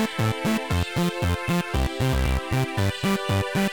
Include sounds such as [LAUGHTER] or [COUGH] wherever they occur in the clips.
Thank you.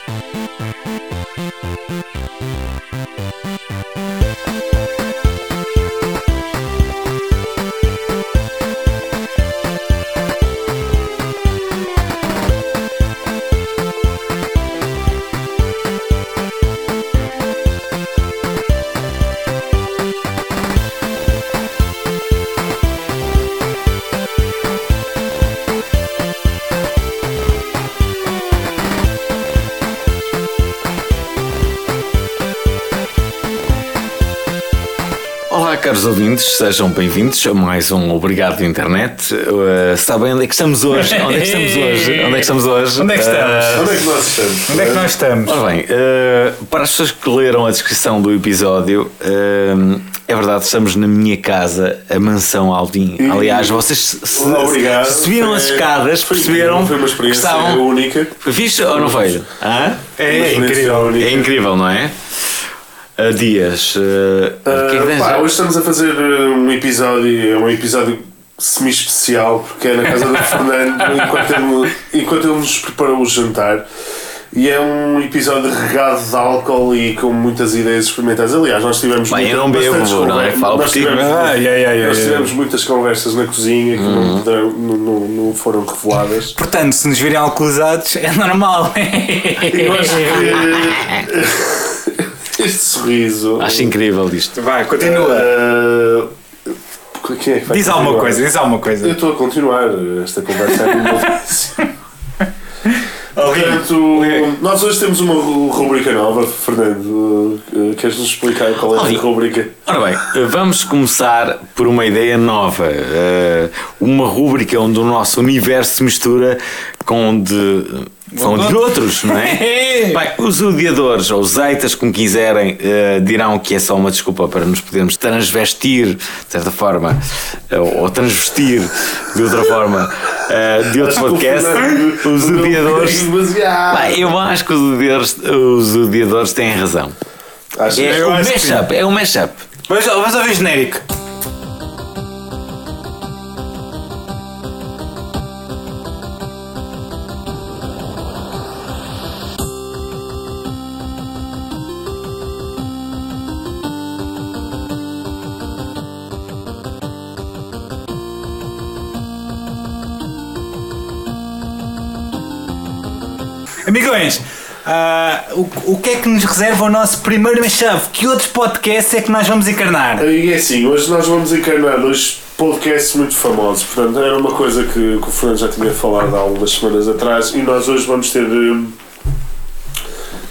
Ouvintes, sejam bem-vindos a mais um Obrigado Internet. Uh, sabem onde é que estamos hoje? Onde é que estamos hoje? [LAUGHS] Onde é que estamos hoje? Onde é que estamos? Uh, Onde é que nós estamos? Onde é que nós estamos? Ora bem, uh, para as pessoas que leram a descrição do episódio, uh, é verdade, estamos na minha casa, a mansão Alvin. Aliás, vocês se, Obrigado. se subiram as escadas, perceberam Foi uma que experiência estavam. única. Foi fixe ou não foi? Hã? Uma É experiência incrível. única. É incrível, não é? Uh, Dias, uh, o que que tens? pá, hoje estamos a fazer uh, um episódio, é um episódio semi-especial, porque é na casa do Fernando, [LAUGHS] enquanto ele, enquanto ele nos preparou o jantar. E é um episódio regado de álcool e com muitas ideias experimentais. Aliás, nós tivemos Bem, eu muita- não bebo, bastantes não é? Falo nós Nós tivemos muitas conversas na cozinha que Uhum. não, poderão- não, não, não foram reveladas. Portanto, se nos virem alcoolizados, é normal. Eu acho que [LAUGHS] este sorriso. Acho incrível isto. Vai, continua. É que vai Diz alguma continuar? coisa, diz alguma Eu coisa. estou a continuar esta conversa. é muito [LAUGHS] Portanto, nós hoje temos uma ru- rubrica nova, Fernando. Uh, Queres-nos explicar qual é a rubrica? Ora bem, vamos começar por uma ideia nova. uma rúbrica onde o nosso universo se mistura com de, com de outros, não é? [LAUGHS] Bem, os odiadores ou os haters, como quiserem, eh, dirão que é só uma desculpa para nos podermos transvestir, de certa forma, eh, ou transvestir de outra forma, eh, de outro podcast. Os odiadores. Bem, eu acho que os odiadores, os odiadores têm razão. Acho É um mashup, é um mashup. Vamos, vamos ouvir genérico. Amigões, ah, o, o que é que nos reserva o nosso primeiro mashup? Que outros podcasts é que nós vamos encarnar? E é assim, hoje nós vamos encarnar dois podcasts muito famosos. Portanto, era uma coisa que, que o Fernando já tinha falado há algumas semanas atrás. E nós hoje vamos ter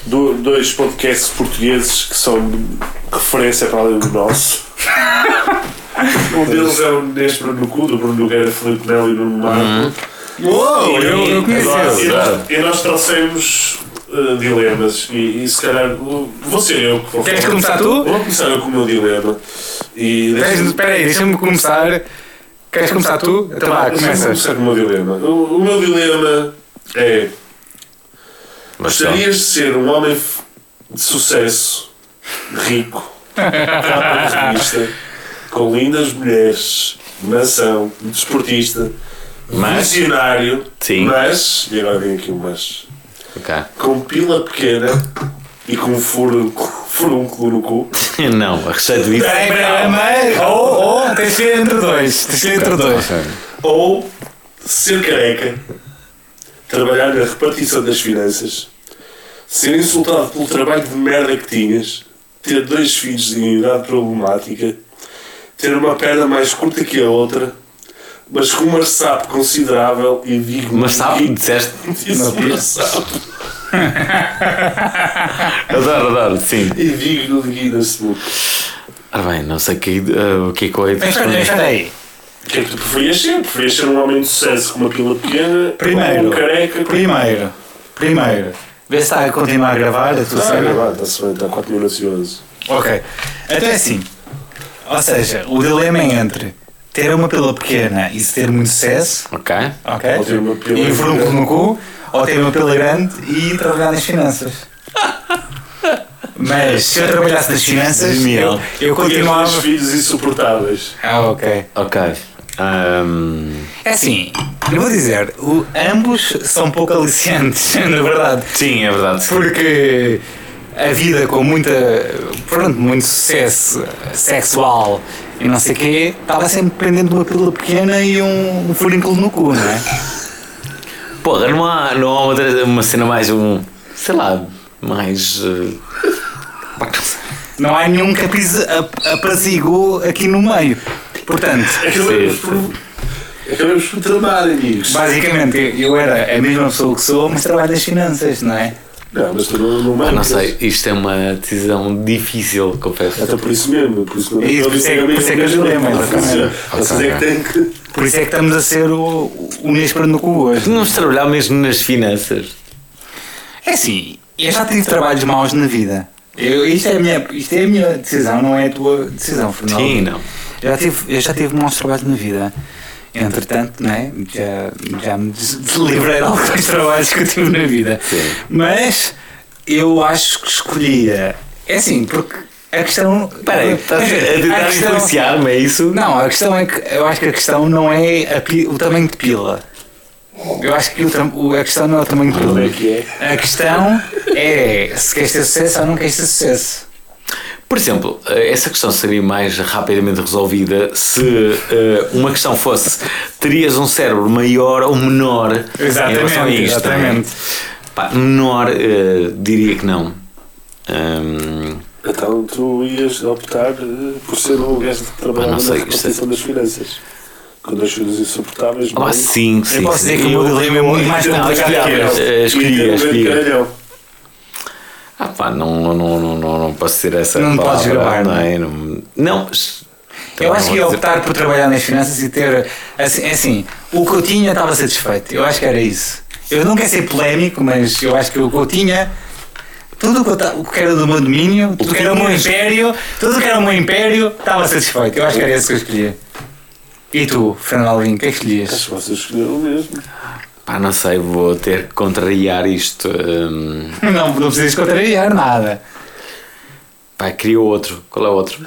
do- dois podcasts portugueses que são referência para além do nosso. [LAUGHS] um deles é o Neste Bruno no Cu, do Bruno Nogueira, Felipe Melo e Nuno Marco. Uou, eu, eu conheci e, nós, e nós trouxemos uh, dilemas e, e se calhar uh, vou ser eu que vou Queres falar. começar tu? Vou começar eu com o meu dilema. E Espera espera aí, deixa-me começar. Queres começar tu? Então vá, Deixa-me começas. começar com o meu dilema. O, o meu dilema é: Mas só. gostarias de ser um homem f- de sucesso, rico, capa de revista, com lindas mulheres, mansão, desportista, Mas- visionário, Sim. mas, e agora vem aqui o mas, Ok. com pila pequena e com um furo, furúnculo no cu. [LAUGHS] Não, a receita disso. Espera aí, espera aí, mas- Ou, ou, tens de ser entre dois. Tens de ser entre dois. Ou ser careca, trabalhar na repartição das finanças, ser insultado pelo trabalho de merda que tinhas, ter dois filhos de idade problemática, ter uma perna mais curta que a outra, mas com um marsapo considerável e digno Mas sabe, de disseste. [LAUGHS] Disse marsapo. Adoro, adoro, sim. E digno de Guinness Book. Ora bem, não sei que, uh, o que é que eu hei de Espera aí, responder. espera aí. O que é que tu preferias ser? Preferias ser um homem de sucesso com uma pila pequena, Primeiro, um careca, primeiro, primeiro. Vê se está a continuar a gravar a tua Ah, cena. vá, está-se bem, está 4 minutos e 11. Ok. Então é assim. Ou seja, o dilema é entre ter uma pila pequena e se ter muito sucesso, Ok. ok? Ou ter uma pila E um frunco no cu, ou ter uma pila grande e trabalhar nas finanças. [LAUGHS] Mas se eu trabalhasse nas finanças, eu, Genial. eu Tinhas continuava. dois filhos insuportáveis. Ah, ok. Ok. Ahm, É assim, Eu vou dizer, o- ambos são pouco aliciantes, [LAUGHS] na verdade. Sim, é verdade. Porque a vida com muita. Pronto, muito sucesso sexual e não sei o quê, estava sempre pendente de uma pílula pequena e um, um furínculo no cu, não é? [LAUGHS] Porra, não há, não há outra, uma cena mais um. sei lá, mais. pá, não há nenhum que ap- apazigou aqui no meio. Portanto, Acabamos por, acabamos por tramar, amigos. basicamente, eu eu era a mesma pessoa que sou, mas trabalho nas finanças, não é? Não, mas tu não, não mancas. sei, isto é uma decisão difícil, confesso. Até por isso mesmo, por isso É isso, por isso é que- por isso é que eu dilema. Vocês é que têm que. Por isso é que estamos a ser o, o Nespera no cu hoje. Vamos trabalhar mesmo nas finanças. É assim, eu já tive trabalhos maus na vida. Eu, isto, é a minha, isto é a minha decisão, não é a tua decisão, Fernando. Sim, não. Eu já tive, eu já tive maus trabalhos na vida. Entretanto, né, já, já me des- deslivrei de alguns trabalhos que eu tive na vida. Sim. Mas eu acho que escolhia. É assim, porque a questão. Espera aí, estás [LAUGHS] a tentar influenciar-me, é isso? Não, a questão é que eu acho que a questão não é a o tamanho de pila. Eu acho que o a questão não é o tamanho de pila. é que é? A questão é se queres ter sucesso ou não queres ter sucesso. Por exemplo, eh, essa questão seria mais rapidamente resolvida se eh, uma questão fosse: terias um cérebro maior ou menor em relação a isto? é? exatamente. Pá, menor, eh, diria que não. Ahm, Então tu ias optar por ser um gajo Ah, não na é- repartição das finanças. Com dois filhos insuportáveis. ah, mãe, sim, sim. posso sim. dizer que o meu dilema é muito mais complicado que eh, escolhi, um escolhi. Ah, pá, não, não, não, não, não posso ter essa Não palavra, podes gravar, não não é? Não, não, Eu acho que ia dizer- optar por trabalhar nas finanças e ter. Assim, assim, o que eu tinha estava satisfeito. Eu acho que era isso. Eu não quero ser polémico, mas eu acho que o que eu tinha. Tudo o que, era do meu domínio, tudo o que era o meu império, tudo o que era o meu império estava satisfeito. Eu acho que era isso que eu escolhia. E tu, Fernando Alvim, o que é que escolhias? Acho que vocês escolheram o mesmo. Pá, não sei, vou ter que contrariar isto. hum, Não, não precisas contrariar nada. Pá, queria outro. Qual é o outro?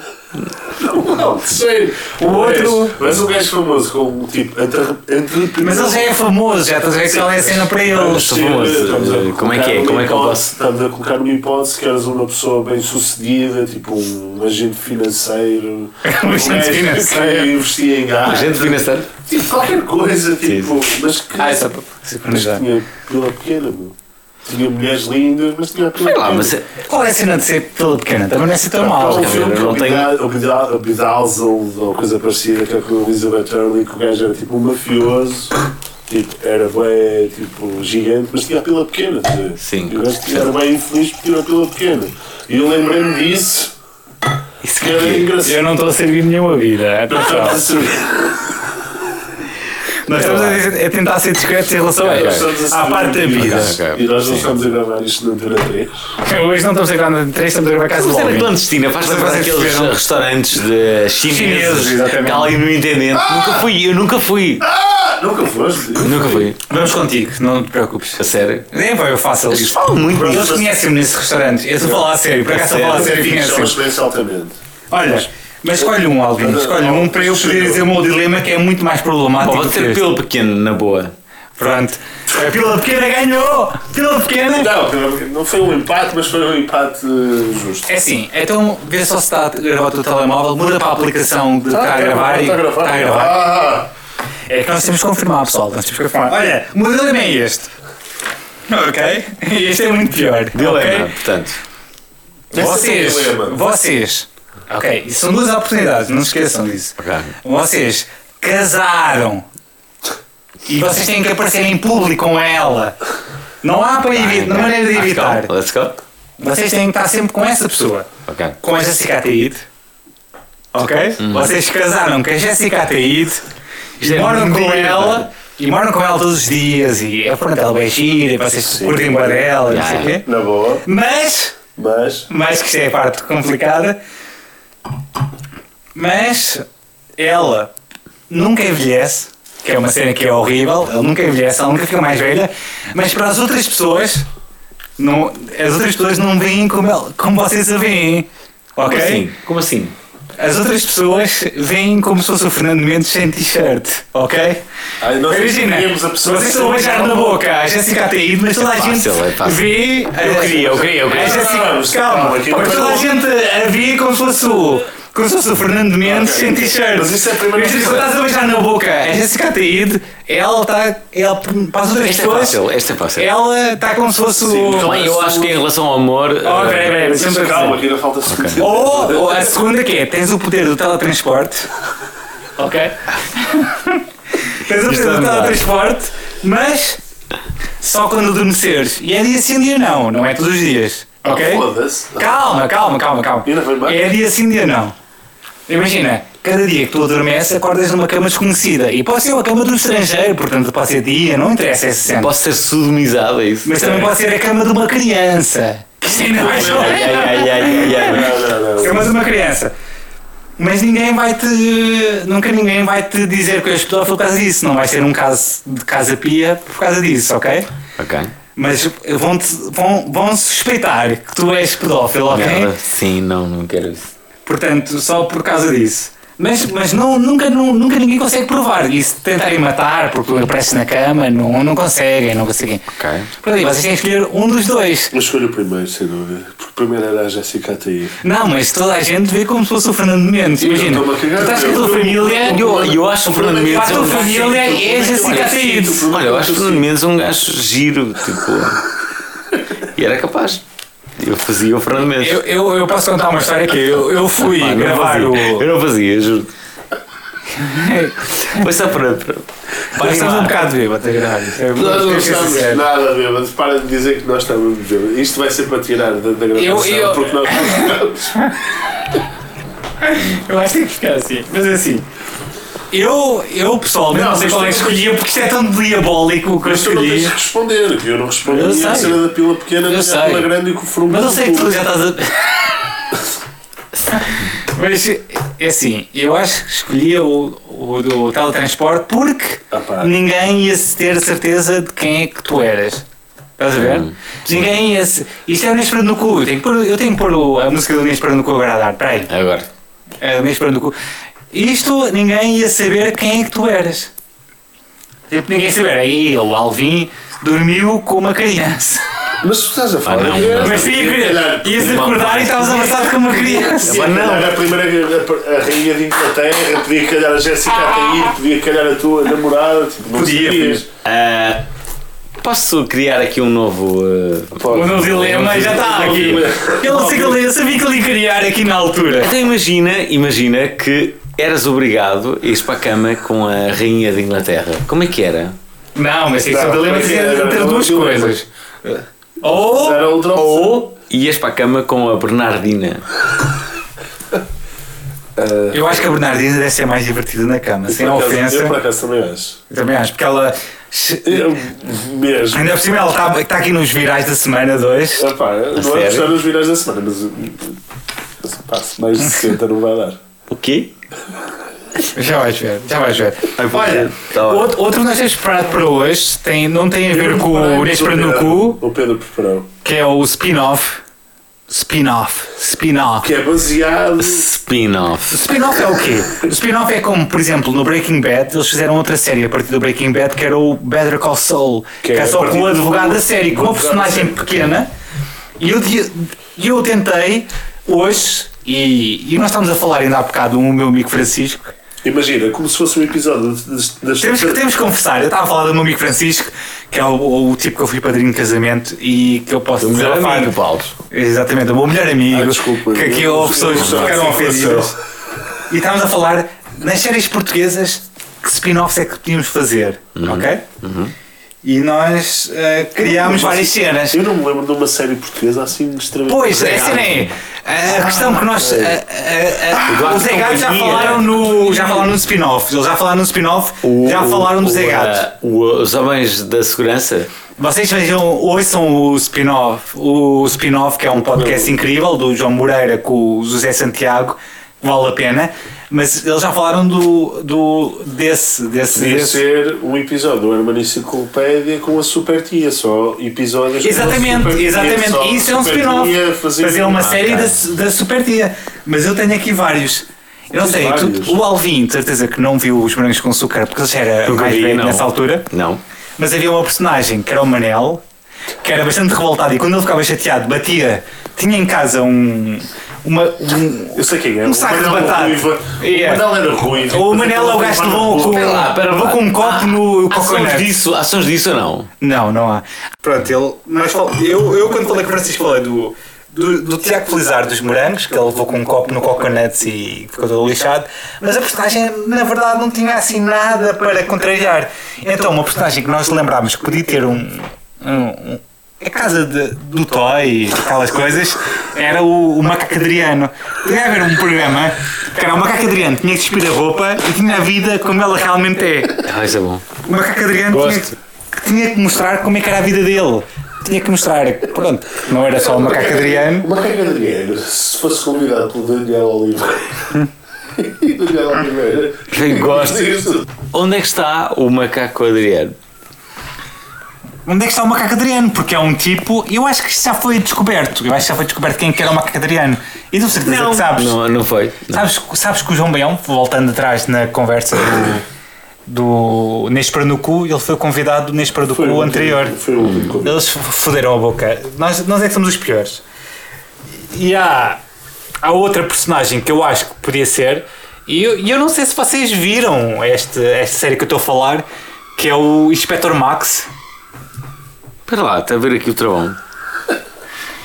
Não, sério. O outro- Mas um gajo famoso com tipo. Entre, entre, Mas ele já é famoso, já estás a ver que qual é a cena para ele. sou famoso. Como é que é? Como é que eu posso- Estamos a colocar numa hipótese que eras uma pessoa bem sucedida, tipo um agente financeiro. [LAUGHS] Um agente financeiro. Que investia em gás. Agente financeiro? Tipo, qualquer coisa, tipo. Mas que. Ah, é só para mas tinha pila pequena, meu. Tinha mulheres lindas, mas tinha pila Sei lá, pequena. mas é- Qual é a cena de ser pela pequena? Também não é assim tão mal. Há um filme que não o tenho- Beda- o Beda- o Bedazzled ou coisa parecida que é com a Elizabeth Hurley que o gajo era tipo um mafioso tipo, era bem tipo, gigante mas tinha a pila pequena tá a ver? Sim. e o gajo era bem infeliz porque tinha a pila pequena e eu lembrei-me disso Isso que era engraçado Eu não estou a servir nenhuma vida. Atenção. Nós estamos a, tentar ser discretos em relação a isso. À parte da vida. E nós não estamos a gravar isto na Antena 3 Hoje não estamos a gravar na 3, estamos a gravar casa Mas do era clandestina, faz lembrar aqueles restaurantes de chineses, exatamente. há ali no Intendente. Nunca fui, eu nunca fui. ah, nunca foste Nunca fui. Vamos contigo, não te preocupes. A sério. Nem vai, eu faço ali. Eles falam muito Eles conhecem-me nesse restaurante. Eu estou a falar a sério, por acaso estou a falar a sério Fixe, é uma experiência altamente Olha, mas escolhe um, Alvin. Escolhe um para eu poder dizer o meu dilema que é muito mais problemático. Pode que ser pelo pequeno, na boa. Pronto. A pila pequena ganhou! Pila pequena! não, não foi um empate mas foi um empate justo É assim, então vê só se está a gravar o teu telemóvel, muda para a aplicação de está a gravar e Está a gravar. está a gravar. Ah, É que nós temos que confirmar, pessoal. Nós temos que confirmar. Olha, o meu dilema é este. Ok? [LAUGHS] Este é muito pior. Dilema, ok? portanto. Vocês, é vocês, ok, isso são duas oportunidades, não se esqueçam disso. Ok. Vocês casaram e vocês têm que aparecer em público com ela. Não há para evitar, não há maneira de evitar. Let's go. Vocês têm que estar sempre com essa pessoa. Ok. Com a Jessica Ataíde. Ok? Vocês casaram com a Jessica Ataíde Isto e é moram com ela. E moram com ela todos os dias e é pronto, ela vai gira e vocês curtem para dela e não sei o quê. na boa Mas mas mais que isto é a parte complicada. Mas ela nunca envelhece, que é uma cena que é horrível, ela nunca envelhece, ela nunca fica mais velha, mas para as outras pessoas, não, as outras pessoas não veem como, ela, como vocês a veem. Como Ok? assim? Como assim? As outras pessoas veem como se fosse o Fernando Mendes sem t-shirt, ok? Ai, nós Imagina, a pessoa vocês estão a beijar na boca a Jéssica Ataíde, mas toda a gente fácil, é fácil. vê. Eu queria, eu queria, eu queria. A Jéssica, calma, mas não toda a é gente a vê como se fosse o. Como se fosse o Fernando Mendes Ok. sem t-shirt. Mas isso é a primeira coisa. quando estás a beijar na boca a Jéssica Ataíde, ela está. Ela, para as outras Esta é pessoas, fácil, esta é fácil. ela está como se fosse Sim, o. então- Bem, eu acho que em relação ao amor. Oh, eh, peraí, deixa-me Mas dizer. calma, ainda falta okay. Ou, ou a segunda que é, tens o poder do teletransporte. Ok? tens o poder é do teletransporte, mas só quando adormeceres. E é dia sim, dia não, não é todos os dias. Ok? Foda-se. Calma, calma, calma, calma. Ainda foi mais? É dia sim, dia não. Imagina, cada dia que tu adormeces, acordas numa cama desconhecida. E pode ser uma cama do estrangeiro, portanto pode ser dia, não interessa essa cena. Posso ser sodomizado, é isso? Mas também pode ser a cama de uma criança. Que isto ainda mais Ai, ai, ai, ai, ai. Cama de uma criança. Mas ninguém vai te. Nunca ninguém vai te dizer que és pedófilo por causa disso. Não vai ser um caso de casa pia por causa disso, ok? Ok. Mas vão, -te, vão, vão suspeitar que tu és pedófilo, ok? Sim, não, não quero isso. Portanto, só por causa disso. Mas, mas não, nunca, nu- nunca ninguém consegue provar. E se tentarem matar porque tu apareces na cama, não, não conseguem, não conseguem. Ok. Por aí, vocês têm que escolher um dos dois. Eu escolho o primeiro, sem dúvida. Porque primeiro era a Jéssica Ataí. Não, mas toda a gente vê como se fosse o Fernando Mendes. Imagina, tu estás com a tua Eu- família. Eu, eu acho o Fernando Mendes. Para a tua família é a Jéssica Ataíde. Olha, eu acho o Fernando Mendes um gajo giro, tipo. [LAUGHS] E era capaz. Eu fazia o Fernando Mendes. Eu, eu, eu posso contar uma história que eu, eu fui Pá, gravar fazia. o. Eu não fazia, juro. [LAUGHS] Foi só para. para, para Nós estamos um bocado bêbados a gravar isto. Eu- Nós não estamos sincero. nada bêbados. Para de dizer que nós estamos bêbados. Isto vai ser para tirar da, da gravação. Eu- eu- Porque nós não estamos. [LAUGHS] Eu acho que tem que ficar assim. Mas assim. Eu, eu pessoalmente não, Não, sei qual é que escolhia porque isto é tão diabólico o que eu Mas tu não tens escolhi. que responder. Que eu não respondi Eu a cena da pila pequena, Eu nem a sei. pila grande e com o fumo. Mas eu sei que tu já estás a. [LAUGHS] Mas é assim, eu acho que escolhia o, o do teletransporte porque ninguém ia ter certeza de quem é que tu eras. Estás a ver? Ninguém ia. se- Isto é o Inês no cu. Eu tenho que pôr, eu tenho que pôr o- a música do Inês no cu agora a dar. Espera aí. Agora. É o Inês no cu. Isto ninguém ia saber quem é que tu eras. Tipo, ninguém ia saber. Aí o Alvin dormiu com uma criança. Mas tu estás a falar. Ah, não, é- Mas filho, calhar- ias acordar e estavas abraçado com uma criança. Sim, não. A primeira a, a rainha de Inglaterra, podia calhar a Jéssica Ataíde, podia calhar a tua namorada, tipo, não Podia, sabias. Ah, posso criar aqui um novo. ah, Pode. O novo dilema já está aqui. Eu não sei que ele, eu sabia que ele ia criar aqui na altura. Então imagina, imagina que eras obrigado a ir para a cama com a rainha de Inglaterra. Como é que era? Não, mas isso é dilema entre duas coisas. Ou. Ou ias para a cama com a Bernardina. [LAUGHS] Eu acho que a Bernardina deve ser mais divertida na cama, sem ofensa. Eu por acaso também acho. Também acho, porque ela. Eu mesmo. Ainda por cima ela está, está aqui nos virais da semana 2. Epá, não é gostar nos virais da semana, mas mas, pá, se mais de [LAUGHS] 60 não vai dar. O quê? Já vais ver, já vais ver. Olha, Tá outro, outro que nós temos preparado para hoje tem, não tem a ver com o Nespera no cu, O Pedro preparou. que é o spin-off. Spin-off. Spin-off. Que é baseado. Spin-off. O spin-off é o quê? O spin-off é como, por exemplo, no Breaking Bad, eles fizeram outra série a partir do Breaking Bad que era o Better Call Saul, que, Que é é só com o do- advogado da série, com uma personagem pequena. E eu, e eu tentei hoje, e, e nós estamos a falar ainda há bocado o meu amigo Francisco. Imagina, como se fosse um episódio das. das Temos, que- temos que confessar, eu estava a falar do meu amigo Francisco, que é o, o tipo que eu fui padrinho de casamento e que eu posso O melhor desabafar. amigo, Paulo. Exatamente, o meu melhor amigo. Ah, desculpa, que aqui houve pessoas que ficaram ofendidas. E estávamos a falar nas séries portuguesas que spin-offs é que podíamos fazer, Uhum. ok? E nós eh, criámos várias cenas. Eu não me lembro de uma série portuguesa assim extremamente. Pois, a cena é. A questão que nós. a- a- a- Eduardo os Zé Gatos já falaram no. Já falaram no spin-off. Eles já falaram no spin-off. Já falaram do Zé Gatos. ah, o- os homens da segurança. Vocês vejam, ouçam o spin-off, o spin-off que é um podcast incrível do João Moreira com o José Santiago, vale a pena, mas eles já falaram do, do desse, desse, Devia desse. ser um episódio do Hermano Enciclopédia com a Super Tia, só episódios. com a Exatamente, Super Tia, exatamente, isso é um spin-off. Fazer- Fazer uma série da, da Super Tia. Mas eu tenho aqui vários. Eu não sei, tu- o Alvin, de certeza que não viu os morangos com açúcar porque ele já era Nunca mais vi, velho não. nessa altura. Não. Mas havia uma personagem que era o Manel, que era bastante revoltado e quando ele ficava chateado, batia. Tinha em casa um. Uma, um Eu sei quem é. Um o saco de Manel batata. Yeah. O Manel era ruim. o Manel é o gajo que levou com, levou com um copo no Há sons coconut. disso, sons disso ou não? Não, não há. Pronto, ele. Nós fal- eu, eu quando falei com o Francisco falei do, do, do Tiago Felizar dos morangos, que ele levou com um copo no coconut e ficou todo lixado, mas a personagem na verdade não tinha assim nada para contrariar. Então, uma personagem que nós lembrámos que podia ter um. um, um a casa de- do Toy, aquelas coisas, era o, o Macaco Adriano. Podia haver um programa que era o Macaco Adriano, tinha que despir a roupa e tinha a vida como ela realmente é. Ah, isso é bom. O macaco Adriano tinha, que- tinha que mostrar como é que era a vida dele. Tinha que mostrar, pronto, não era só o macaco Adriano. O Macaco Adriano, se fosse convidado pelo Daniel Oliveira. [LAUGHS] Daniel Oliveira. Gosto. Isto. Onde é que está o macaco Adriano? Onde é que está o macaco Adriano? Porque é um tipo. Eu acho que isto já foi descoberto. Eu acho que já foi descoberto quem que era o macaco Adriano. E tu certeza que sabes. Não, não foi. Não. Sabes, sabes que o João Baião, voltando atrás na conversa do, do Nespera no Cu, ele foi convidado do Nespera do Foi Cu o anterior. Foi. Eles foderam a boca. Nós, nós é que somos os piores. E há, há outra personagem que eu acho que podia ser, e eu, e eu não sei se vocês viram este, esta série que eu estou a falar, que é o Inspector Max. Espera lá, está a ver aqui o travão.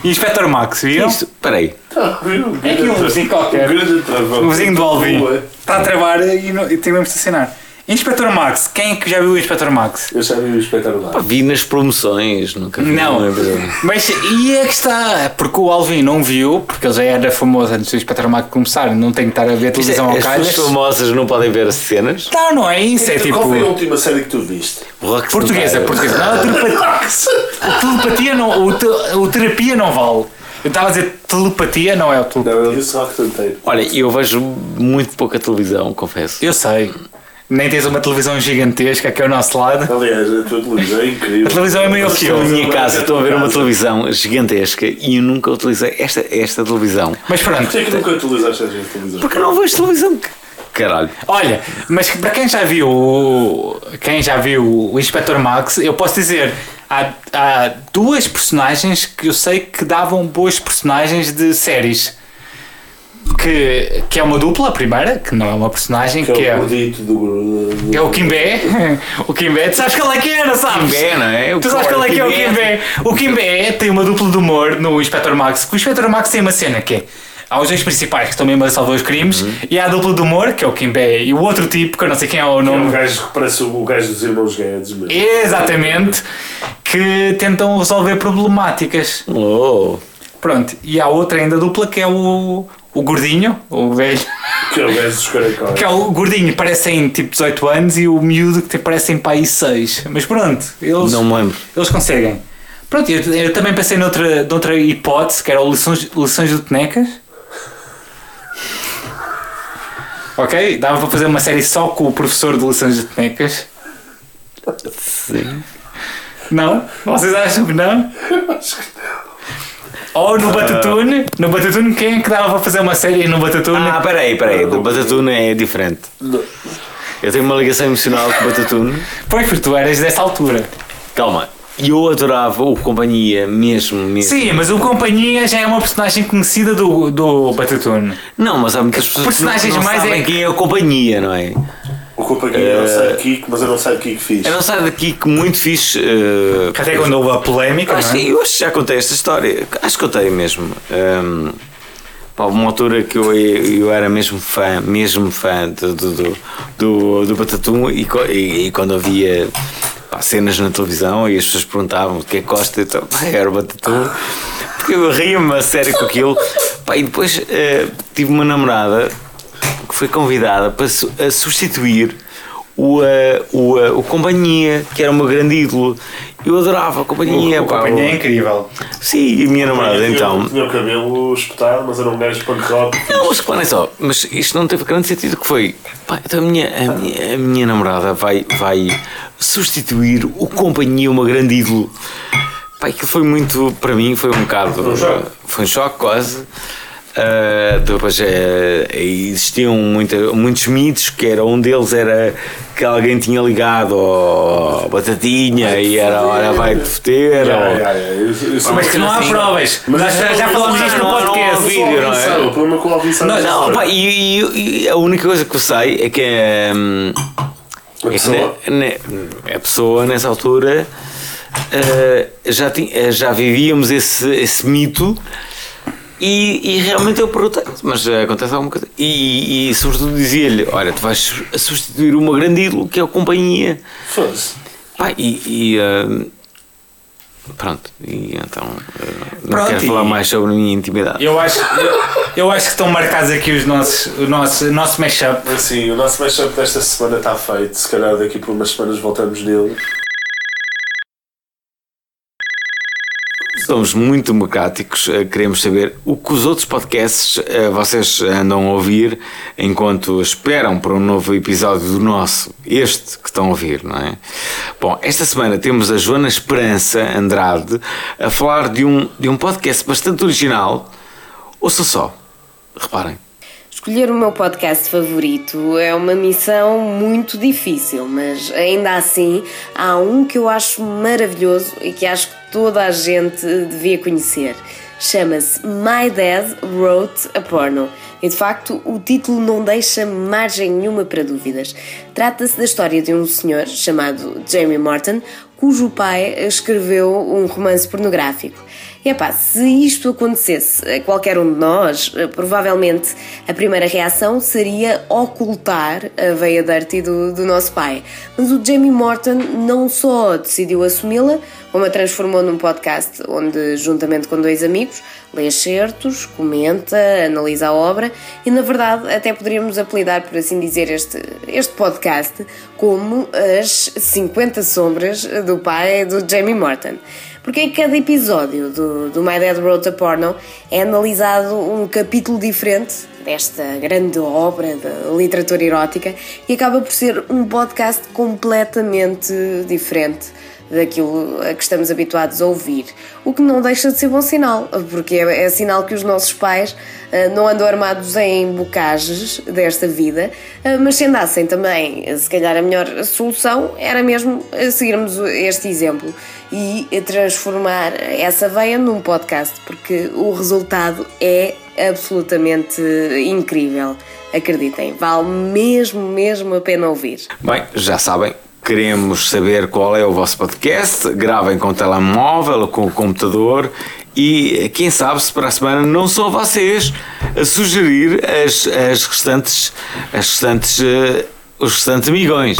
Inspector Max, viram? Isto, espera aí. Tá, viu? É aqui um vizinho qualquer. Um grande travão. O vizinho do Alvin. Boa. Está a travar e, não, e tem mesmo de estacionar. Inspector Max, quem é que já viu o Inspector Max? Eu já vi o espetáculo Pá, lá. vi nas promoções, nunca vi. Não, lembro. mas e é que está, porque o Alvin não viu, porque ele já era famoso antes do Inspector Max começar, não tem que estar a ver televisão é, ao as calhas. pessoas famosas não podem ver as cenas. Não, não é isso, é tipo. Qual foi a última série que tu viste? O Rock Portuguesa, portuguesa. Não, a telepatia, a telepatia não, o, te, o terapia não vale. Eu estava a dizer telepatia, não é o telepatia. Não, ele disse Rock. Olha, eu vejo muito pouca televisão, confesso. Eu sei. Nem tens uma televisão gigantesca aqui ao nosso lado. Aliás, a tua televisão é incrível. A televisão é maior que eu. Estou em minha casa, estou a ver uma televisão gigantesca e eu nunca utilizei esta, esta televisão. Mas pronto. Porquê é que nunca utilizaste essa televisão? Porque eu não vejo televisão. Caralho. Olha, mas para quem já viu o- quem já viu o Inspector Max, eu posso dizer há, há duas personagens que eu sei que davam boas personagens de séries. Que, que é uma dupla, a primeira, que não é uma personagem, Que que é é, o gordito do. do- é o Kimbé. [LAUGHS] O Kimbé, tu sabes qual é que é, não sabes? Kimbé, não é? O Tu sabes qual é que é o Kimbé. O Kimbé tem uma dupla de humor no Inspector Max. que O Inspector Max tem uma cena que é. Há os dois principais que estão mesmo a salvar os crimes Uhum. e há a dupla de humor, que é o Kimbé, e o outro tipo, que eu não sei quem é o É um nome. gajo que parece o gajo dos irmãos Guedes mesmo. Exatamente, que tentam resolver problemáticas. Oh. Pronto, e há outra ainda dupla que é o, o gordinho, o velho, Que é o gajo dos caracóis. que é o gordinho, parecem tipo 18 anos e o miúdo que parecem para aí 6. Mas pronto, eles, Não me lembro. eles conseguem. Pronto, eu, eu também pensei noutra, noutra hipótese, que era o lições, lições de Tenecas. Ok, dava para fazer uma série só com o professor de lições de Tenecas. Sim. Não? Vocês acham que não? Ou no Batatune, no Batatune quem é que dava para fazer uma série no Batatune? Ah, peraí, peraí. Do Batatune é diferente. Eu tenho uma ligação emocional com o Batatune. Pois, porque tu eras dessa altura. Calma. E eu adorava o Companhia mesmo, mesmo. Sim, mas o Companhia já é uma personagem conhecida do, do Batatune. Não, mas há muitas pessoas Personagens que não, não mais sabem é- quem é o Companhia, não é? O companheiro é o sidekick, mas eu não sei o que fiz. Eu não saio daqui que muito fixe. eh, Até quando houve a polémica, Acho não é? que eu acho que já contei esta história. Acho que contei mesmo. Um, pá, uma altura que eu, eu era mesmo fã, mesmo fã do, do, do, do, do Batatum e, e, e quando havia pá, cenas na televisão e as pessoas perguntavam o que é que Costa, então, [LAUGHS] pá, era o Batatum. Porque eu ria-me a sério com aquilo. Pá, e depois eh, tive uma namorada que foi convidada para su- a substituir o, eh, o, eh, o Companhia, que era o meu grande ídolo. Eu adorava a Companhia. O pá, Companhia o- é incrível. Sim, e a minha namorada Tinha- então. Tinha o cabelo espetado, mas era um gajo punk rock. Não, mas reparem só, mas isto não teve grande sentido que foi. Pá, então a minha, a minha, a minha namorada vai, vai substituir o companhia, uma grande ídolo. Pá, aquilo foi muito, para mim, foi um bocado. Foi um choque. Foi um choque quase. Uh, depois uh, existiam muita, muitos mitos que era um deles era que alguém tinha ligado ao Batatinha e era olha vai te foder Yeah, ou- yeah, yeah. Eu- eu sei Mas que não há assim, provas. Mas Nós já, já falamos disto no podcast. vídeo, não é? O problema com o Alvin Santos Não, não, é pá, e, e- e a única coisa que eu sei é que hum, a é que pessoa. ne- ne- a pessoa nessa altura eh, já, ti- eh, já vivíamos esse, esse mito e, e realmente eu perguntei, mas eh, acontece alguma coisa? E, e, sobretudo dizia-lhe: Olha, tu vais substituir uma grande ídolo que é a companhia. Foda-se. Pá, e. e, eh, pronto, e então eh, não Pronto, quero e- falar mais sobre a minha intimidade. Eu acho, eu, eu acho que estão marcados aqui os nossos, o nosso, o nosso mashup. Assim, o nosso mashup desta semana está feito. Se calhar daqui por umas semanas voltamos nele. Somos muito democráticos, eh, queremos saber o que os outros podcasts eh, vocês andam a ouvir enquanto esperam para um novo episódio do nosso, este que estão a ouvir, não é? Bom, esta semana temos a Joana Esperança Andrade a falar de um, de um podcast bastante original. Ouça só, reparem. Escolher o meu podcast favorito é uma missão muito difícil, mas ainda assim há um que eu acho maravilhoso e que acho que toda a gente devia conhecer. Chama-se My Dad Wrote a Porno. E de facto, o título não deixa margem nenhuma para dúvidas. Trata-se da história de um senhor chamado Jamie Morton, cujo pai escreveu um romance pornográfico. Epá, se isto acontecesse a qualquer um de nós, eh, provavelmente a primeira reação seria ocultar a veia dirty do, do nosso pai. Mas o Jamie Morton não só decidiu assumi-la, como a transformou num podcast onde, juntamente com dois amigos, lê excertos, comenta, analisa a obra e, na verdade, até poderíamos apelidar, por assim dizer, este, este podcast como as 50 sombras do pai do Jamie Morton. Porque em cada episódio do, do My Dad Wrote a Porno é analisado um capítulo diferente desta grande obra da literatura erótica e acaba por ser um podcast completamente diferente daquilo a que estamos habituados a ouvir. O que não deixa de ser bom sinal, porque é, é sinal que os nossos pais ah, não andam armados em bocages desta vida, ah, mas se andassem também, se calhar a melhor solução era mesmo seguirmos este exemplo e transformar essa veia num podcast, porque o resultado é absolutamente incrível. Acreditem, vale mesmo, mesmo a pena ouvir. Bem, já sabem, queremos saber qual é o vosso podcast. Gravem com o telemóvel ou com o computador. E quem sabe se para a semana não são vocês a sugerir as, as restantes, as restantes, eh, os restantes amigões.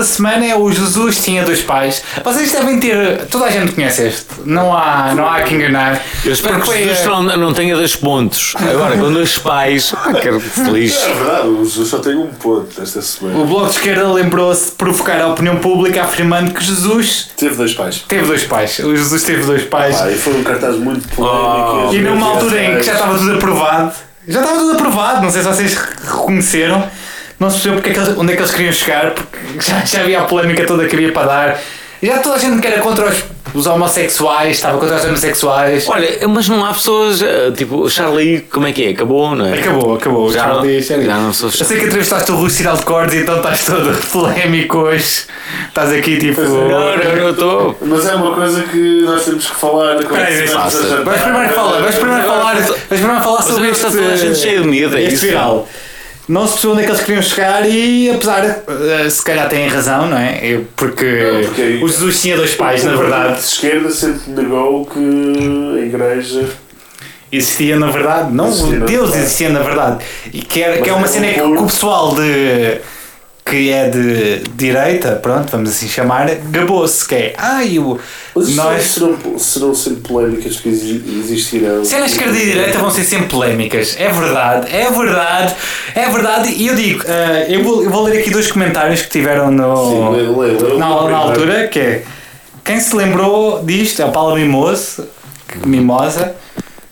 Da semana é o Jesus tinha dois pais. Vocês devem ter. Toda a gente conhece este. Não há, não há que enganar. Eu espero que Jesus não, não tenha dois pontos. Agora, com dois pais, [LAUGHS] ah, quero feliz. É verdade, eu só tenho um ponto esta semana. O Bloco de Esquerda lembrou-se de provocar a opinião pública afirmando que Jesus Teve dois pais. teve dois pais. O Jesus teve dois pais. Pá, e foi um cartaz muito polémico. Oh. E numa altura em que já estava tudo aprovado, já estava tudo aprovado, não sei se vocês reconheceram, não se percebeu porque é que eles- onde é que eles queriam chegar, porque já, já havia a polémica toda que havia para dar. Já toda a gente que era contra os, os homossexuais, estava contra os homossexuais. Olha, mas não há pessoas, eh, tipo, o Charlie, como é que é? Acabou, não é? Acabou, acabou. Já Charlie, não- Charlie. já não sou Eu sei que entrevistaste o Rui Cidade de Cordes, então estás todo [LAUGHS] polémico hoje. Estás aqui tipo. É. Não, não, não estou. Mas é uma coisa que nós temos que falar. quando Espera aí, estivermos a faça. jantar. Vamos primeiro falar, vamos primeiro falar, vamos primeiro falar sobre este, está toda a gente cheia de medo, é isso? viral. Não se percebeu onde é que eles queriam chegar e apesar, eh, se calhar têm razão, não é? Eu- Porque, porque o Jesus tinha dois pais, na [LAUGHS] verdade. de esquerda sempre negou que a igreja. Existia na verdade, não, Existia Deus verdade. existia na verdade. E que, era, que é uma cena é que, um que o pessoal de que é de direita, pronto, vamos assim chamar, gabou-se, que é, ai, o, Mas nós, serão, serão sempre polémicas que exi- existirão. Cenas de esquerda e direita vão ser sempre polémicas. É verdade, é verdade, é verdade. E eu digo, eh, eu, vou, eu vou ler aqui dois comentários que tiveram no, Sim, na, na altura, que é quem se lembrou disto é o Paulo Mimoso, Mimosa.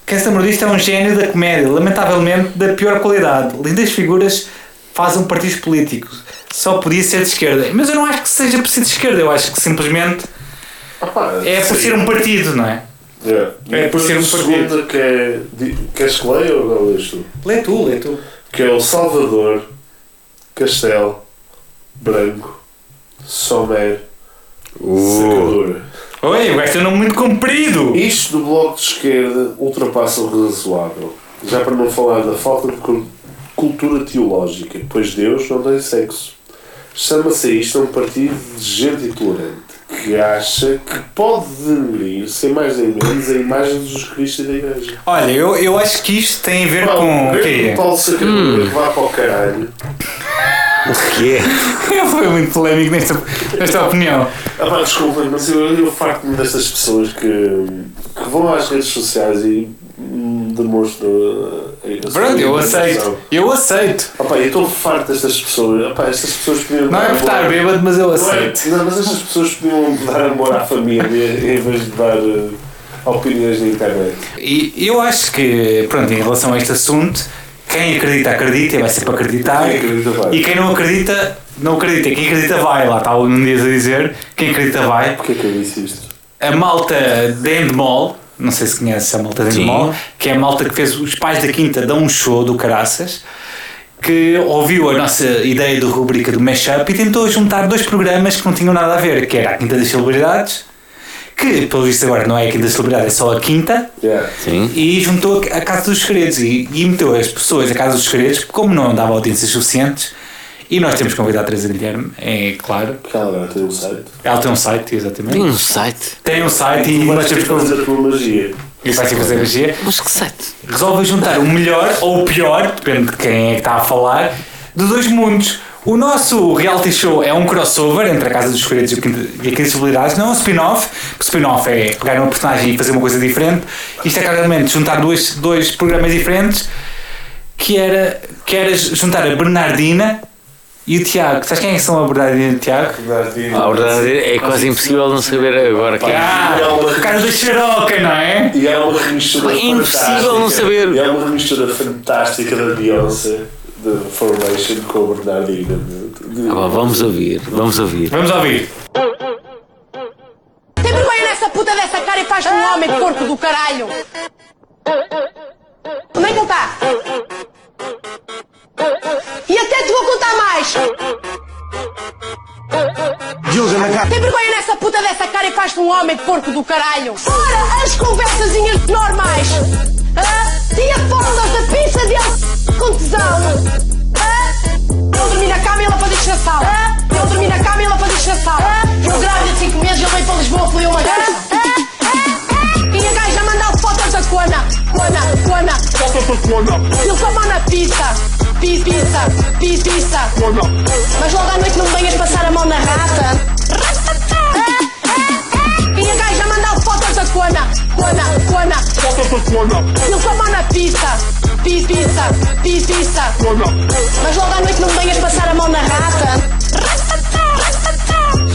Quem se lembrou disto é um gênio da comédia, lamentavelmente da pior qualidade. Lindas figuras fazem partidos políticos. Só podia ser de esquerda. Mas eu não acho que seja por ser de esquerda, eu acho que simplesmente Opa, É por sim. ser um partido, não é? É, É por ser um a segunda que é. Queres que leia ou não lês tu? Lê tu, lê tu. Que é o Salvador, Castelo, Branco, Somer, Secadora. Oi, o gajo tem um nome muito comprido. Isto do Bloco de Esquerda ultrapassa o razoável. Já para não falar da falta de cul- cultura teológica, pois Deus não tem sexo. Chama-se a isto um partido de gente intolerante que acha que pode denegrir, sem mais nem menos, a imagem de Jesus Cristo e da Igreja. Olha, eu, eu acho que isto tem a ver Pá, com o grande quê? Paulo Sacadura que vá para o caralho. O que é? [LAUGHS] Foi muito polémico nesta, nesta opinião. Ah, pá, desculpem, mas eu, eu farto-me destas pessoas que, que vão às redes sociais e demonstram a, sua Pronto, eu aceito. Eu aceito. Pá, eu estou farto destas pessoas. Pá, estas pessoas podiam Não é por estar amor- bêbado, mas eu Não, é, aceito. não, mas estas pessoas podiam dar amor à família em vez de dar eh, opiniões na internet. E eu acho que, pronto, em relação a este assunto, quem acredita, acredita e vai sempre acreditar. Quem acredita, vai. E quem não acredita, não acredita. Quem acredita vai. Lá está o Nuno Dias a dizer. Quem acredita vai. Porquê que eu disse isto? A malta de Endemol, não sei se conhece a malta de. Endemol, que é a malta que fez os pais da Quinta dão um show do Caraças, que ouviu a nossa ideia do rubrica do Mashup e tentou juntar dois programas que não tinham nada a ver, que era a Quinta das Celebridades, que pelo visto agora não é a Quinta das Celebridades, é só a Quinta, Yeah. Sim. e juntou a Casa dos Segredos e, e meteu as pessoas a Casa dos Segredos, como não dava audiências suficientes, e nós temos que convidar a Teresa Guilherme, é claro. Porque ela agora tem um site. Ela tem um site, exatamente. Tem um site. Tem um site e nós temos magia. e vai que fazer magia. Mas que site? Resolve juntar o melhor ou o pior, depende de quem é que está a falar, de dois mundos. O nosso reality show é um crossover entre a Casa dos Segredos e a das Celebridades, não é um spin-off, porque o spin-off é pegar uma personagem e fazer uma coisa diferente. Isto é claramente juntar dois, dois programas diferentes, que era, que era juntar a Bernardina e o Tiago. Sabes quem é que são a Bernardina e o Tiago? A verdade é quase impossível não saber agora quem é. Ah, o cara da xaroca, não é? E é uma remistura É impossível não fantástica. saber. E é uma remistura fantástica da Beyoncé, de Formation, com o Bernardino. Ah, vamos ouvir, vamos ouvir. Vamos ouvir. Tem vergonha nessa puta dessa cara e faz-te um homem porco do caralho! Onde é que ele está? E até te vou contar mais! Tem vergonha nessa puta dessa cara e faz-te um homem porco do caralho! Fora as conversazinhas normais! Tinha fotos da pizza dele com tesão! Eu dormi na cama e ela faz isto na sala! Hã? Eu dormi na cama e ela faz isto na sala! Eu grávida de 5 meses e ele veio para Lisboa, foi uma casa! Cona! Cona, cona! Com a mão na pizza! Pizza, pizza, pizza! Mas logo à noite não venhas passar a mão na rata! E gaja manda fotos da cona! Cona, cona! Com a mão na! Pizza, pizza, pizza, pizza! Mas logo à noite não venhas passar a mão na rata!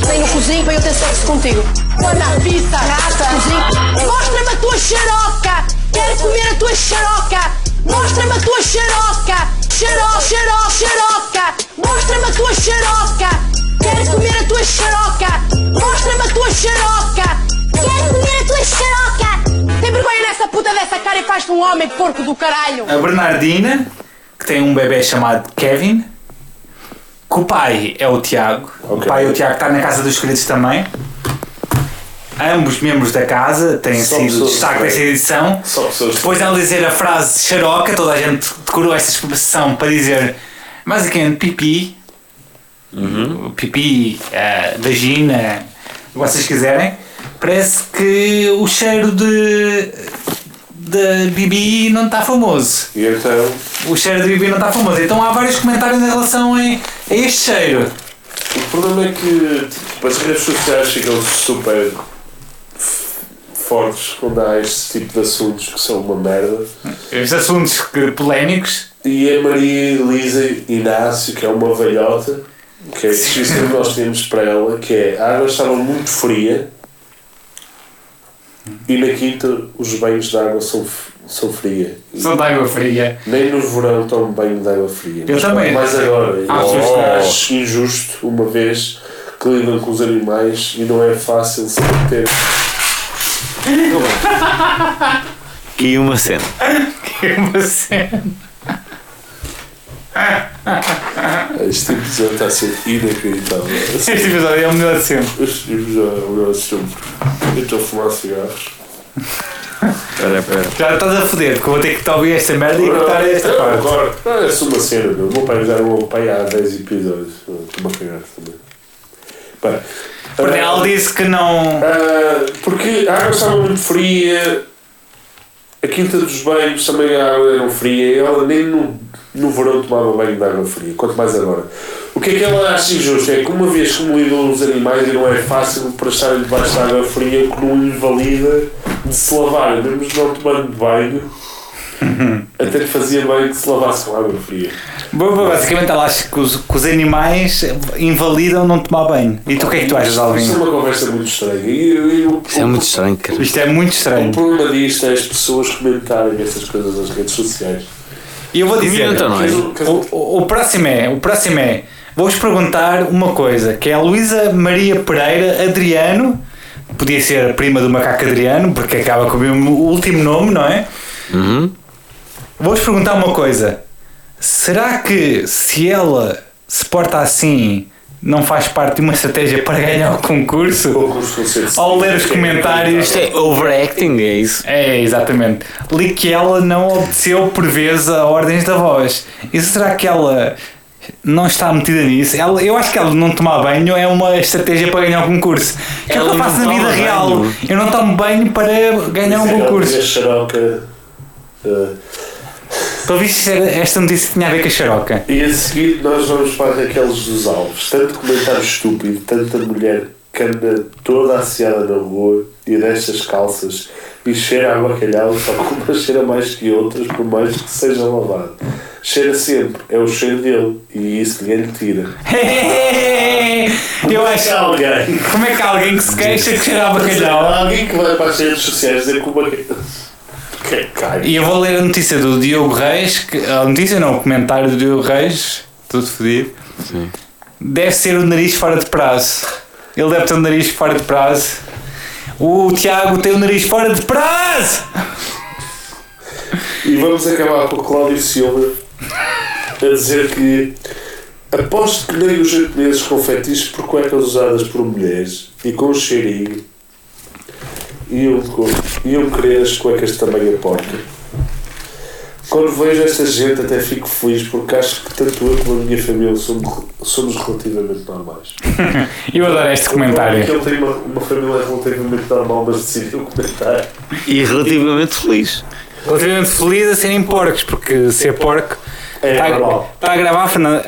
Tenho cozinho para eu ter sexo contigo. Cona, pizza, rata, cozinho. Mostra-me a tua xaroca! Quero comer a tua xaroca! Mostra-me a tua xaroca! Xaroca, xaroca, xaroca! Mostra-me a tua xaroca! Quero comer a tua xaroca! Mostra-me a tua xaroca! Quero comer a tua xaroca! Tem vergonha nessa puta dessa cara e faz-te um homem porco do caralho! A Bernardina, que tem um bebê chamado Kevin, que o pai é o Tiago. O Ok. pai é o Tiago, está na Casa dos Segredos também. Ambos membros da casa têm Só sido destaque bem. dessa edição. Depois de dizer a frase xaroca, toda a gente decorou essa expressão para dizer basicamente pipi. O pipi, a vagina, o que vocês quiserem. Parece que o cheiro de. de Bibi não está famoso. E então, O cheiro de Bibi não está famoso. Então há vários comentários em relação a, a este cheiro. o problema é que tipo, as redes sociais ficam super fortes quando há este tipo de assuntos que são uma merda. Estes assuntos que- polémicos. E a Maria Elisa Inácio, que é uma velhota, que é isso [LAUGHS] que nós temos para ela, que é a água estava muito fria e na quinta os banhos de água são, são fria. E São de água fria. Nem no verão tomo banho de água fria. Eu Mas também. Mais agora. E Ah, eu pois. acho injusto, uma vez que lidam com os animais e não é fácil saber ter. E uma cena. uma cena. Este episódio está a ser inacreditável. Este episódio é o melhor de sempre. Este episódio é o melhor de sempre. Eu estou a fumar cigarros. Espera, espera. Já estás a foder, porque eu vou ter que te ouvir esta merda e cortar esta Não, parte. Agora, não, é só uma cena, meu. O meu pai já era o meu pai há 10 episódios. Estou-me a cagar também. Bem, Porque ah, disse que não. ah, porque a água estava muito fria, a quinta dos banhos também a água era fria e ela nem no, no verão tomava banho de água fria, quanto mais agora. O que é que ela acha injusto? É que uma vez que lidam os animais e não é fácil para estarem debaixo da água fria, que não invalida de se lavar, mesmo não tomando banho. [LAUGHS] Até que fazia bem que se lavasse com água fria. Basicamente ela acha que os, que os animais invalidam não tomar banho. E tu o que é que tu achas, Isto é Alvin? uma conversa muito estranha. E, e, o- Isso é muito estranho, cara. Isto é muito O estranho. problema disto é as pessoas comentarem essas coisas nas redes sociais. E eu vou dizer. Comenta, não é? O, o, o próximo é, o próximo é, vou-vos perguntar uma coisa, que é a Luísa Maria Pereira Adriano, podia ser a prima do macaco Adriano, porque acaba com o mesmo último nome, não é? Uhum. Vou-vos perguntar uma coisa, será que se ela se porta assim, não faz parte de uma estratégia para ganhar o concurso? Poucos conceitos. Ao ler os comentários, Isto é overacting, é isso? É, exatamente. Li que ela não obedeceu por vezes a ordens da voz. E será que ela não está metida nisso? Ela, eu acho que ela não tomar banho é uma estratégia para ganhar um concurso. Que é o que Ela eu faço na vida toma real. banho. Eu não tomo banho para ganhar um concurso. A xaroca. eh, Pelo visto, esta notícia tinha a ver com a xaroca. e a seguir nós vamos para a Raquel dos Alves. Tanto comentário estúpido, tanta mulher que anda toda asseada na rua e destas calças e cheira a bacalhau, só que uma cheira mais que outras, por mais que seja lavado. Cheira sempre, é o cheiro dele e isso ninguém lhe tira. Eu acho. alguém. Como é que há alguém que se queixa que cheira a bacalhau? Alguém que vai para as redes sociais dizer que o bacalhau. Que. E eu vou ler a notícia do Diogo Reis, que, a notícia não, o comentário do Diogo Reis, tudo fodido. Sim. Deve ser o nariz fora de prazo. Ele deve ter o nariz fora de prazo. O Tiago tem o nariz fora de prazo! E vamos acabar com o Cláudio Silva a dizer que aposto que nem os japoneses com fetiches por cuecas usadas por mulheres e com um cheirinho iam, co- iam querer as cuecas de tamanho porca. Quando vejo esta gente até fico feliz porque acho que tanto eu como a minha família somos, somos relativamente normais. [LAUGHS] Eu adoro este Porque comentário. ele tem uma, uma família relativamente normal, mas decidiu comentar. E relativamente feliz. Relativamente feliz a serem porcos, porque ser porco. É Está normal. está a gravar, Fernando?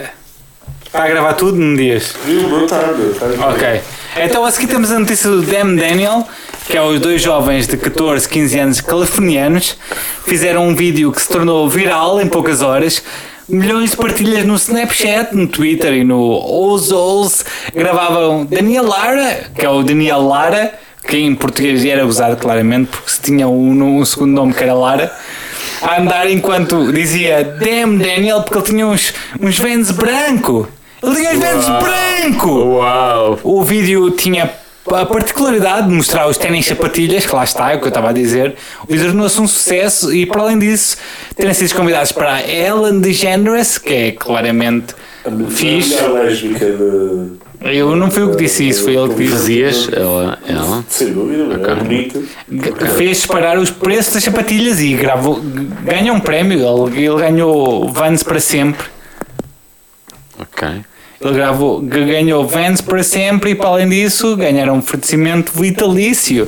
Está a gravar tudo num dias. Viu? Não está, meu. Está Ok. Então a seguir temos a notícia do Dem Daniel, que é os dois jovens de 14, 15 anos californianos, fizeram um vídeo que se tornou viral em poucas horas. Milhões de partilhas no Snapchat, no Twitter e no Ozos. Gravavam Daniel Lara, que é o Daniel Lara, que em português era usado claramente, porque se tinha um, um segundo nome que era Lara. A andar enquanto dizia Damn Daniel, porque ele tinha uns, uns vans branco. Ele tinha uns vans branco! Uau! O vídeo tinha a particularidade de mostrar os ténis sapatilhas, que lá está, é o que eu estava a dizer. O vídeo tornou-se um sucesso e, para além disso, terem sido convidados para a Ellen DeGeneres, que é claramente fixe. A lésbica de. Eu não fui eu que disse isso, foi ele que disse. Fazias? Ela, ela. Sem dúvida, é bonito. G- Fez disparar os preços das sapatilhas e gravou, g- ganhou um prémio. Ele, ele ganhou Vans para sempre. Ok. Gravou, ganhou Vans para sempre e, para além disso, ganharam um oferecimento vitalício.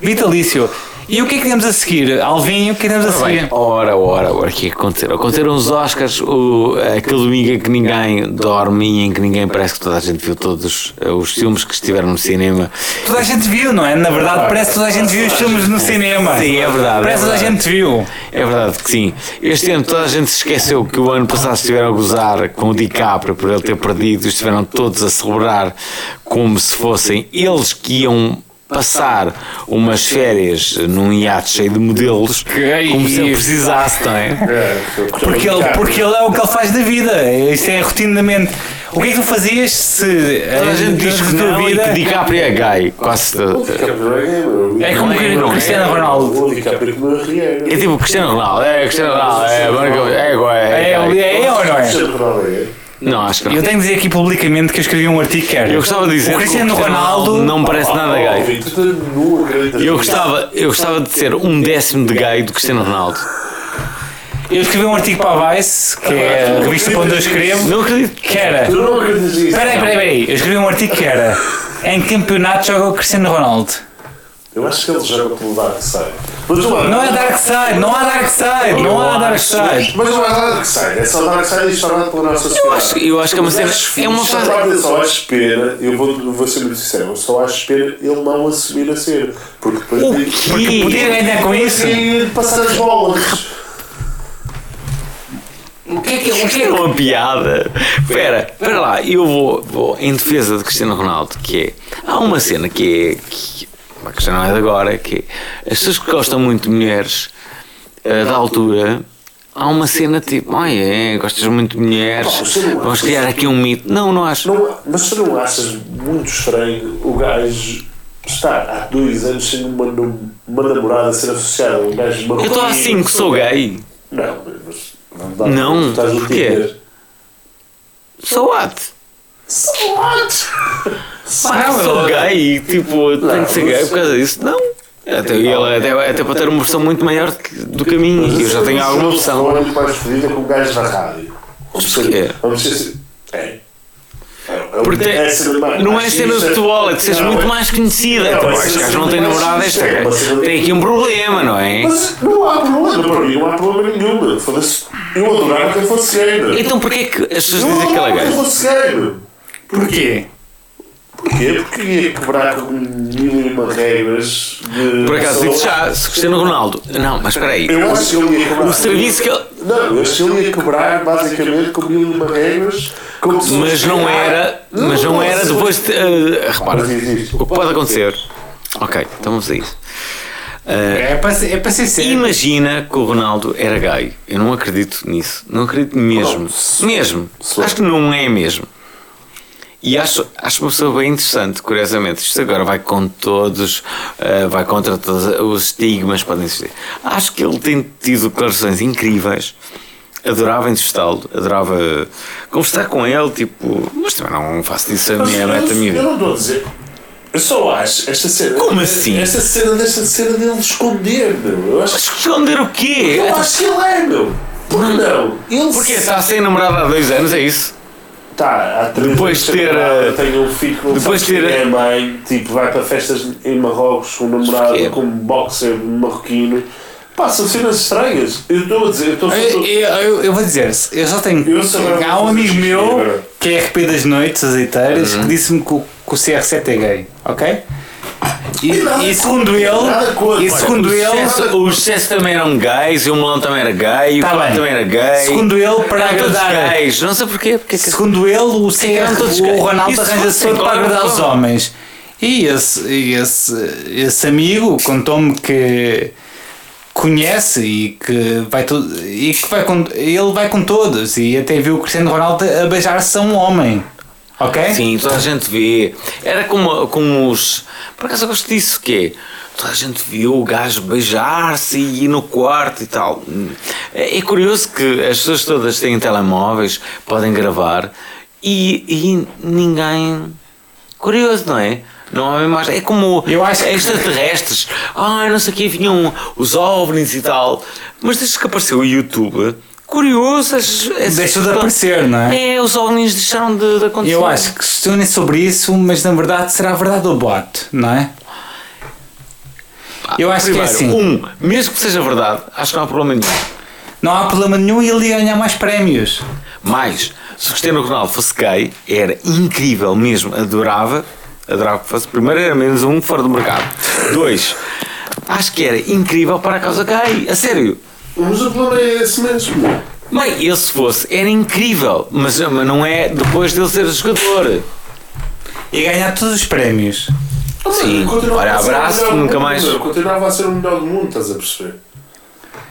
Vitalício. E o que é que temos a seguir? Alvinho, o que é que temos a seguir? ora, ora, ora, o que é que aconteceu? Aconteceram os Oscars, o, aquele domingo em que ninguém dorme e em que ninguém parece que toda a gente viu todos eh, os filmes que estiveram no cinema. Toda a gente viu, não é? Na verdade, parece que toda a gente viu os filmes no cinema. Sim, é verdade. Parece é que toda a gente viu. É verdade que sim. Este ano toda a gente se esqueceu que o ano passado estiveram a gozar com o DiCaprio por ele ter perdido e estiveram todos a celebrar como se fossem eles que iam passar umas férias num iate cheio de modelos Que- como se ele precisasse, não é? É, Porque ele, porque ele é o que ele faz da vida. Isto é rotineiramente. O que é que tu fazias se Toda a gente diz que não e que DiCaprio é gay. Quase é. É como é, o é. Cristiano Ronaldo. É tipo Cristiano Ronaldo, é Cristiano Ronaldo, é, é, é, É, é, é, é ou não é? Não, acho que não. Eu tenho de dizer aqui publicamente que eu escrevi um artigo que era. Eu gostava de dizer O Cristiano Ronaldo. não me parece nada gay. Eu gostava, eu gostava de ser um décimo de gay do Cristiano Ronaldo. Eu escrevi um artigo para a Vice, que é a revista para onde eu escrevo, Não acredito. que era. Tu não acreditas nisso. Peraí, peraí, peraí. Eu escrevi um artigo que era. Em que campeonato joga o Cristiano Ronaldo? Eu acho que ele joga pelo Dark Side. Mas não, Não é Dark Side, não há Dark Side, não há Dark Side. Mas não é Dark Side, é só Dark Side instaurado pela nossa sociedade. Eu acho, eu acho que é uma cena. É uma Só fase. eu só acho pena, eu vou, vou ser muito sincero, eu só acho pena ele não assumir a ser. Porque depois O tem- quê? Podia ganhar com isso? passar as bolas. O que é que o que É é uma piada. Espera, espera lá, eu vou, vou em defesa de Cristiano Ronaldo, que é. Há uma cena que é. Que, a questão não é de agora, que é. As pessoas que gostam muito de mulheres eh, da altura. Há uma cena tipo, ai é, gostas muito de mulheres, vamos criar aqui um mito. Não, não acho. Não, mas tu não achas muito estranho o gajo estar há dois anos sem uma, uma namorada ser associada a um gajo Eu estou assim que sou gay. Não, mas não dá Não, estás porquê? Sou what? What? Pá, sou gay, tipo, tenho que ser gay por causa disso. Não. Até, ele, até, até para ter uma versão muito maior que- do que a minha, eu já tenho alguma opção. Não é muito mais fodida com o gajo da rádio. Porquê? Vamos ser assim. É. É, é, Porque é não é cena de futebol, é de seres Não, muito é- mais conhecida. Não, Então, é este gajo não tem namorada, é de- tem aqui um problema, não é? Mas não há problema, para mim não há problema nenhum. Foda-se. Eu adorava que ele fosse gay. Então porquê é que as pessoas Eu dizem que ele é adorava que ele gay? fosse gay. meu. Porquê? Porquê? Porque ia quebrar com mil e uma regras de. Por acaso, digo já, se Cristiano Ronaldo. Não, mas espera aí. Eu acho que ele ia quebrar. O serviço que ele. Não, eu acho que ele ia quebrar basicamente com mil e uma regras. Mas não era. Mas não era depois de. eh, repara, o que pode acontecer. Ok, então vamos a isso. Eh, É para ser, é para ser sério. Imagina que o Ronaldo era gay. Eu não acredito nisso. Não acredito mesmo. Mesmo. Acho que não é mesmo. E acho, acho uma pessoa bem interessante, curiosamente. Isto agora vai com todos, eh, vai contra todos os estigmas que podem existir. Acho que ele tem tido declarações incríveis. Adorava entrevistá-lo, adorava conversar com ele, tipo, mas também não faço disso a Mas minha eu- meta Eu minha. não estou a dizer. Eu só acho esta cena. Como assim? Esta cena desta cena dele esconder, meu. Eu acho, Esconder o quê? eu acho que ele é, meu. Por que não? Ele Porque está sem namorada há dois anos, é isso? Tá, há três Depois anos de ter, namorada, eh, Tem um filho que não depois sabe ter, é eh, mãe, tipo, vai para festas em Marrocos com um namorado, Porquê? com um boxer marroquino. Pá, são cenas estranhas. Eu estou a dizer, eu estou a Eu, eu, eu- eu vou dizer, eu só tenho. Eu há um amigo meu que é RP das noites azeiteiras que disse-me que, que o CR7 é gay, ok? E, e segundo ele, e segundo Os ele, Os Chess também eram gays, e o Melão também era gay, o Tá Flávio bem. também era gay. segundo ele, para todos agradar, gays. Não sei porquê. porque é que- segundo ele, o todos CR, gays. o Ronaldo arranja-se todo para agradar os homens. E esse, e esse, esse amigo contou-me que conhece e que vai tudo e que vai com, ele vai com todos e até viu o Cristiano Ronaldo a beijar-se a um homem. Ok? Sim, toda a gente vê. Era como, como os. Por acaso eu gosto disso, que é. Toda a gente viu o gajo beijar-se e ir no quarto e tal. É, é curioso que as pessoas todas têm telemóveis, podem gravar e, e ninguém. Curioso, não é? Não há mais. É como Eu acho que- extraterrestres. Ah, não sei o que, vinham os ovnis e tal. Mas desde que apareceu o YouTube, curioso. as- as- Deixou de aparecer, não é? É, os ovnis deixaram de, de acontecer. Eu acho que questionem sobre isso, mas na verdade será verdade ou boato, não é? Eu acho que é Primeiro, assim. Um, mesmo que seja verdade, acho que não há problema nenhum. Não há problema nenhum e ele ia ganhar mais prémios. Mas, se o Cristiano Ronaldo fosse gay, era incrível mesmo, adorava, adorava que fosse. Primeiro, era menos um fora do mercado. Dois, acho que era incrível para a causa gay, a sério. Mas o problema é esse mesmo. Bem, ele se fosse, era incrível, mas, mas não é depois dele ser jogador. Ia ganhar todos os prémios. Sim, Continuava olha, a abraço, nunca mundo, mais. Continuava a ser o melhor do mundo, estás a perceber?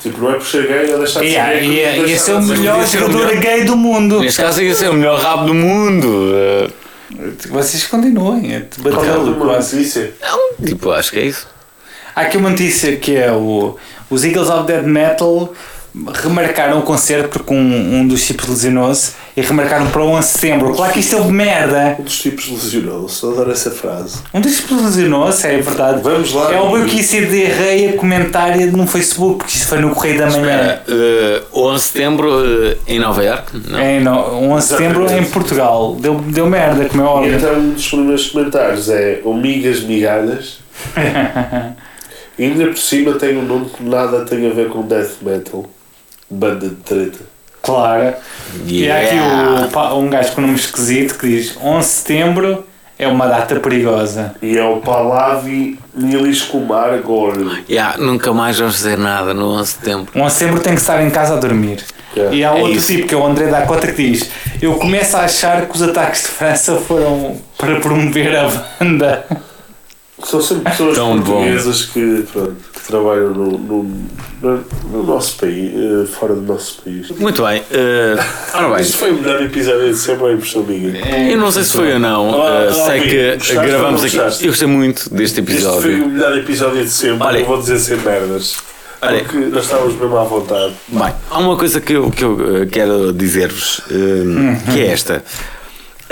Tipo, não é por ser gay ou deixar de ser Yeah, gay. ia, ia ser o melhor jogador melhor. gay do mundo. Neste caso ia ser o melhor rabo do mundo. Vocês continuem a é a debatê-lo. notícia? Não, tipo, acho que é isso. Há aqui uma notícia que é o, os Eagles of Dead Metal remarcaram o concerto porque um, um dos tipos lesionou-se e remarcaram para o 11 de setembro. Claro que isto é de merda. Um dos tipos lesionou-se. Adoro essa frase. Um dos tipos lesionou-se, é verdade. Vamos lá. É óbvio que isso é diarreia comentária no Facebook, porque isto foi no Correio da Manhã. Eh, 11 de setembro eh, em Nova York? Não. É, não, 11 de setembro em. Portugal. Deu, deu merda, como é E óbvio. então um dos primeiros comentários é o Migas Migalhas. [LAUGHS] E ainda por cima tem um nome que nada tem a ver com death metal. Banda de treta. Claro. E há aqui Yeah. o, um gajo com nome esquisito que diz 11 de setembro é uma data perigosa. E é o Palavi Nilis Kumar Gore. Yeah, nunca mais vamos fazer nada no 11 de setembro. 11 de setembro tem que estar em casa a dormir. Yeah. E há É outro isso. tipo que é o André da Cota que diz eu começo a achar que os ataques de França foram para promover a banda. São sempre pessoas Tão bom. portuguesas que, pronto, que trabalham no, no, no, no nosso país, eh, fora do nosso país. Muito bem. [LAUGHS] ora bem, Este foi o melhor episódio de sempre, a impressão minha. eu não sei se foi ou não. Eh, ah, sei que gostaste gravamos aqui. gostaste? Eu gostei muito deste Este foi episódio. o melhor episódio de sempre, Olha. não vou dizer sem merdas. Olha. Porque nós estávamos mesmo à vontade. Bem, há uma coisa que eu, que eu quero dizer-vos, eh, que é esta.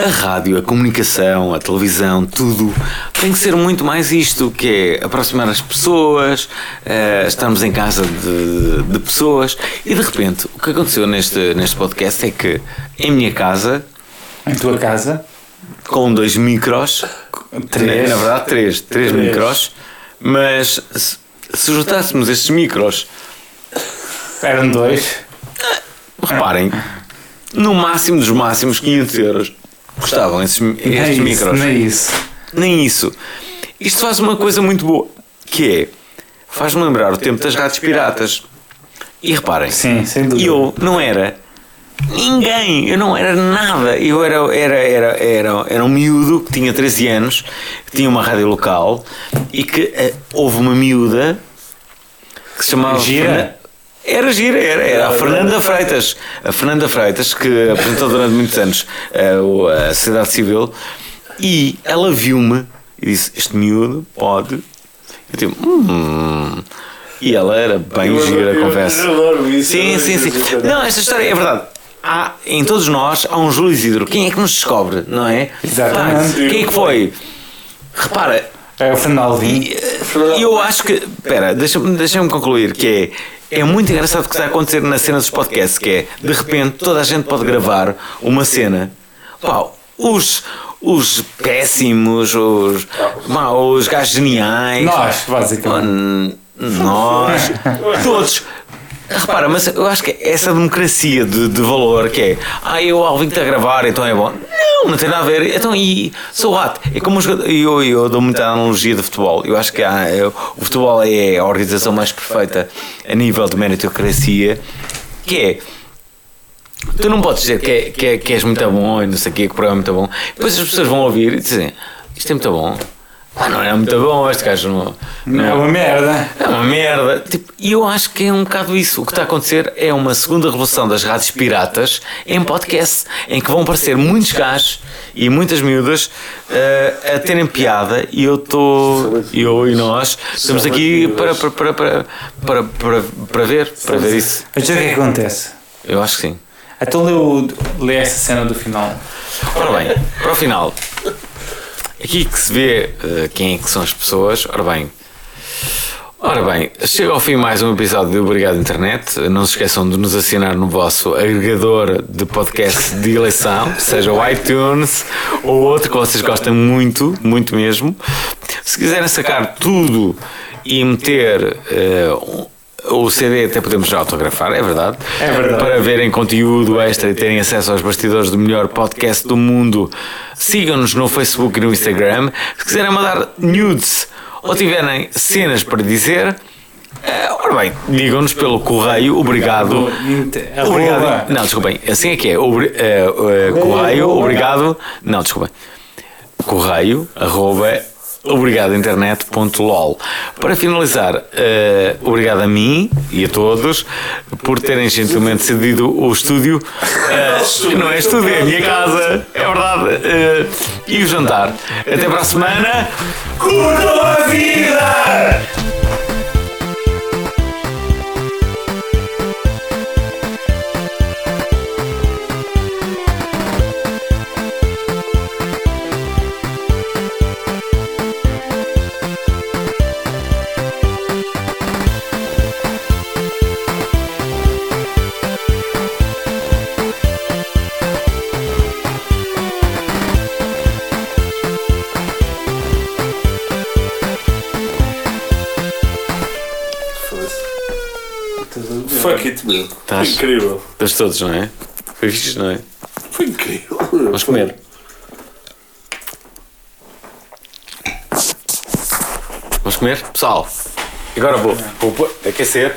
A rádio, a comunicação, a televisão, tudo tem que ser muito mais isto, que é aproximar as pessoas, eh, estarmos em casa de, de pessoas e de repente o que aconteceu neste, neste podcast é que em minha casa, Em tua casa? com dois micros, Três. na verdade três, três, Três. micros, mas se, se juntássemos estes micros Eram dois. Reparem, no máximo dos máximos 500 euros custavam esses, Nem estes é isso, micros. nem isso. Nem isso. Isto faz uma coisa muito boa, que é, faz-me lembrar o tempo das rádios piratas. E reparem, Sim, eu não era ninguém, eu não era nada. Eu era, era, era, era, era um miúdo que tinha 13 anos, que tinha uma rádio local e que eh, houve uma miúda que se chamava. Gira? Era gira, era, era a Fernanda Freitas. A Fernanda Freitas, que apresentou durante muitos anos eh, o- a Sociedade Civil, e ela viu-me e disse: Este miúdo pode. Eu tipo, hum. E ela era bem Eu gira, eu- confesso. eu adoro isso, Sim, sim, sim. Não, esta história é verdade. Há, em todos nós há um Júlio Isidro. Quem é que nos descobre, não é? Exatamente. Pá, quem é que foi? Repara, É o Fernando Alvim. e eu acho que. Espera, deixa-me deixa concluir que é. É muito engraçado o que está a acontecer na cena dos podcasts, que é, de repente, toda a gente pode gravar uma cena. Pá, os, os péssimos, os, pá, os gajos geniais. Nós, basicamente. Nós, [LAUGHS] todos. Repara, mas eu acho que essa democracia de, de valor que é ah, eu Alvin está a gravar, então é bom. Não, não tem nada a ver. Então, e sou rato. É como eu, eu dou muita analogia de futebol. Eu acho que eu- o futebol é a organização mais perfeita a nível de meritocracia, que é Tu não podes dizer que, é, que, é, que és muito bom e não sei o quê, que o programa é muito bom. Depois as pessoas vão ouvir e dizem: Isto é muito bom. Ah, não é muito bom, este gajo não. não É uma merda. é uma merda. Tipo, E eu acho que é um bocado isso. O que está a acontecer é uma segunda revolução das rádios piratas em podcast, em que vão aparecer muitos gajos e muitas miúdas eh, a terem piada e eu estou, eu e nós, estamos aqui para, para, para, para, para, para, para ver, para ver isso. Mas o que é que acontece? Eu acho que sim. Então lê, o- lê essa cena do final. Ora bem, para o final, aqui que se vê eh, quem é que são as pessoas. Ora bem, ora bem, chega ao fim mais um episódio de Obrigado Internet. Não se esqueçam de nos assinar no vosso agregador de podcast de eleição, seja o iTunes ou outro que vocês gostam muito, muito mesmo. Se quiserem sacar tudo e meter. um- o CD até podemos já autografar, é verdade. É verdade. Para verem conteúdo extra e terem acesso aos bastidores do melhor podcast do mundo, sigam-nos no Facebook e no Instagram. Se quiserem mandar nudes ou tiverem cenas para dizer, eh, ora bem, digam-nos pelo correio, obrigado. Obrigado. Não, desculpem, assim é que é. Obri- eh, eh, correio, obrigado. Não, desculpem. Correio, arroba, obrigadointernet.lol. Para finalizar, eh, obrigado a mim e a todos por terem gentilmente cedido o estúdio. Que não é estúdio, é a minha casa, é verdade. Eh, e o jantar. Até para a semana. Curtam a vida! Fuck it, meu. Foi Estás? incrível. Estás todos, não é? Foi fixe, não é? Foi incrível. Vamos comer. Vamos comer? Pessoal, agora vou, vou pôr- aquecer.